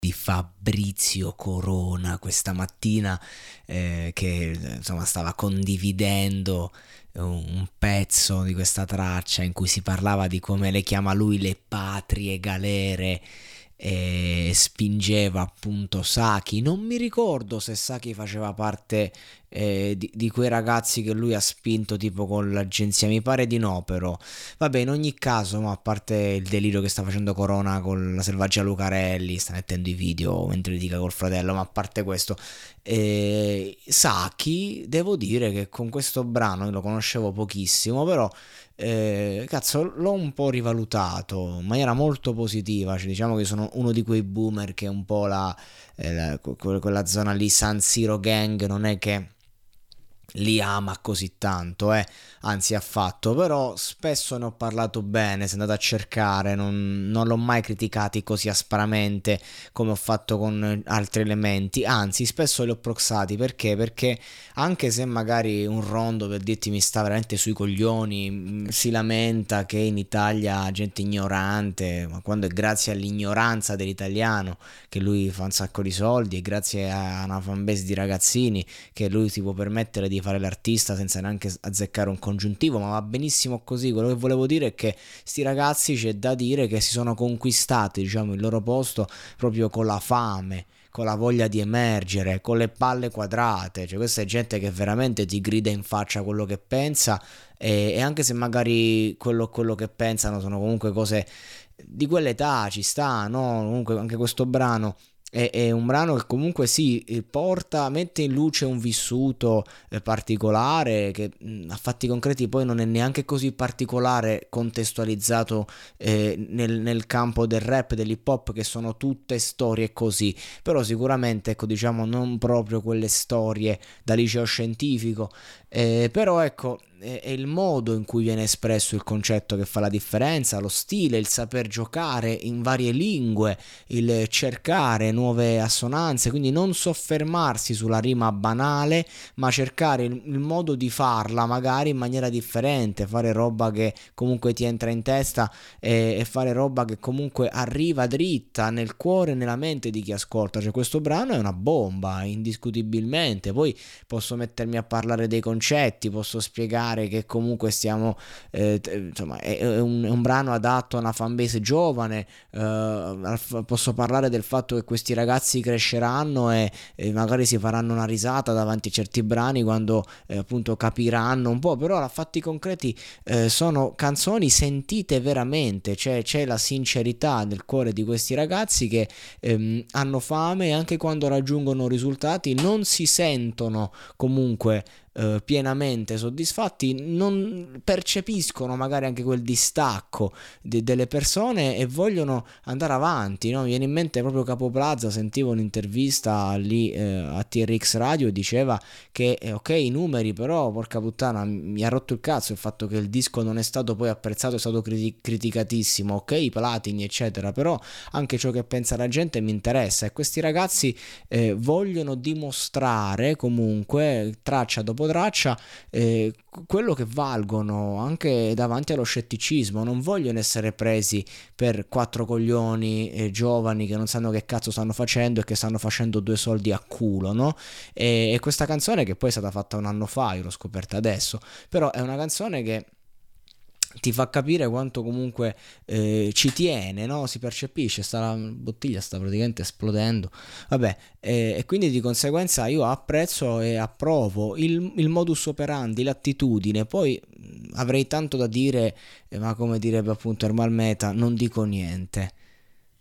Di Fabrizio Corona questa mattina eh, che insomma stava condividendo un pezzo di questa traccia in cui si parlava di come le chiama lui le patrie galere e spingeva appunto Saki. Non mi ricordo se Saki faceva parte eh, di, di, quei ragazzi che lui ha spinto tipo con l'agenzia, mi pare di no però. Vabbè, in ogni caso, ma a parte il delirio che sta facendo Corona con la selvaggia Lucarelli, sta mettendo i video mentre litiga col fratello, ma a parte questo, eh, Saki, devo dire che con questo brano io lo conoscevo pochissimo, però eh, cazzo, l'ho un po' rivalutato in maniera molto positiva. Cioè, diciamo che sono uno di quei boomer che un po' la, eh, la, quella zona lì, San Siro Gang, non è che li ama così tanto, eh? anzi affatto, però spesso ne ho parlato bene, se andate a cercare, non, non, l'ho mai criticati così aspramente come ho fatto con altri elementi, anzi spesso li ho proxati, perché? Perché anche se magari un rondo per dirti mi sta veramente sui coglioni, mm, si lamenta che in Italia gente ignorante, ma quando è grazie all'ignoranza dell'italiano che lui fa un sacco di soldi e grazie a una fanbase di ragazzini che lui si può permettere di fare l'artista senza neanche azzeccare un congiuntivo, ma va benissimo così. Quello che volevo dire è che sti ragazzi c'è da dire che si sono conquistati, diciamo, il loro posto proprio con la fame con la voglia di emergere, con le palle quadrate, cioè questa è gente che veramente ti grida in faccia quello che pensa e, e anche se magari quello, quello, che pensano sono comunque cose di quell'età ci sta, no? Comunque anche questo brano è, è, un brano che comunque si sì, porta, mette in luce un vissuto eh, particolare che a fatti concreti poi non è neanche così particolare contestualizzato eh, nel, nel, campo del rap, dell'hip hop che sono tutte storie così, però sicuramente ecco diciamo non proprio quelle storie da liceo scientifico, eh, però ecco è il modo in cui viene espresso il concetto che fa la differenza, lo stile, il saper giocare in varie lingue, il cercare nuove assonanze, quindi non soffermarsi sulla rima banale, ma cercare il, il modo di farla magari in maniera differente, fare roba che comunque ti entra in testa e, e fare roba che comunque arriva dritta nel cuore e nella mente di chi ascolta. Cioè questo brano è una bomba, indiscutibilmente. Poi posso mettermi a parlare dei concetti, posso spiegare immaginare che comunque stiamo, eh, insomma, è, un, è, un, brano adatto a una fanbase giovane, eh, posso parlare del fatto che questi ragazzi cresceranno e, e, magari si faranno una risata davanti a certi brani quando eh, appunto capiranno un po', però a fatti concreti eh, sono canzoni sentite veramente, cioè c'è la sincerità nel cuore di questi ragazzi che ehm, hanno fame e anche quando raggiungono risultati non si sentono comunque eh, pienamente soddisfatti, non percepiscono magari anche quel distacco de- delle persone e vogliono andare avanti. No? Mi viene in mente proprio Capo Plaza, sentivo un'intervista lì eh, a TRX Radio e diceva che eh, ok i numeri però porca puttana mi ha rotto il cazzo il fatto che il disco non è stato poi apprezzato, è stato criti- criticatissimo, ok i platini eccetera, però anche ciò che pensa la gente mi interessa e questi ragazzi eh, vogliono dimostrare comunque traccia dopo traccia eh, quello che valgono anche davanti allo scetticismo, non vogliono essere presi per quattro coglioni eh, giovani che non sanno che cazzo stanno facendo e che stanno facendo due soldi a culo, no? E, e questa canzone che poi è stata fatta un anno fa, io l'ho scoperta adesso, però è una canzone che ti fa capire quanto comunque eh, ci tiene, no? si percepisce, sta la bottiglia sta praticamente esplodendo, vabbè, eh, e quindi di conseguenza io apprezzo e approvo il, il modus operandi, l'attitudine, poi avrei tanto da dire, eh, ma come direbbe appunto Ermal Meta, non dico niente.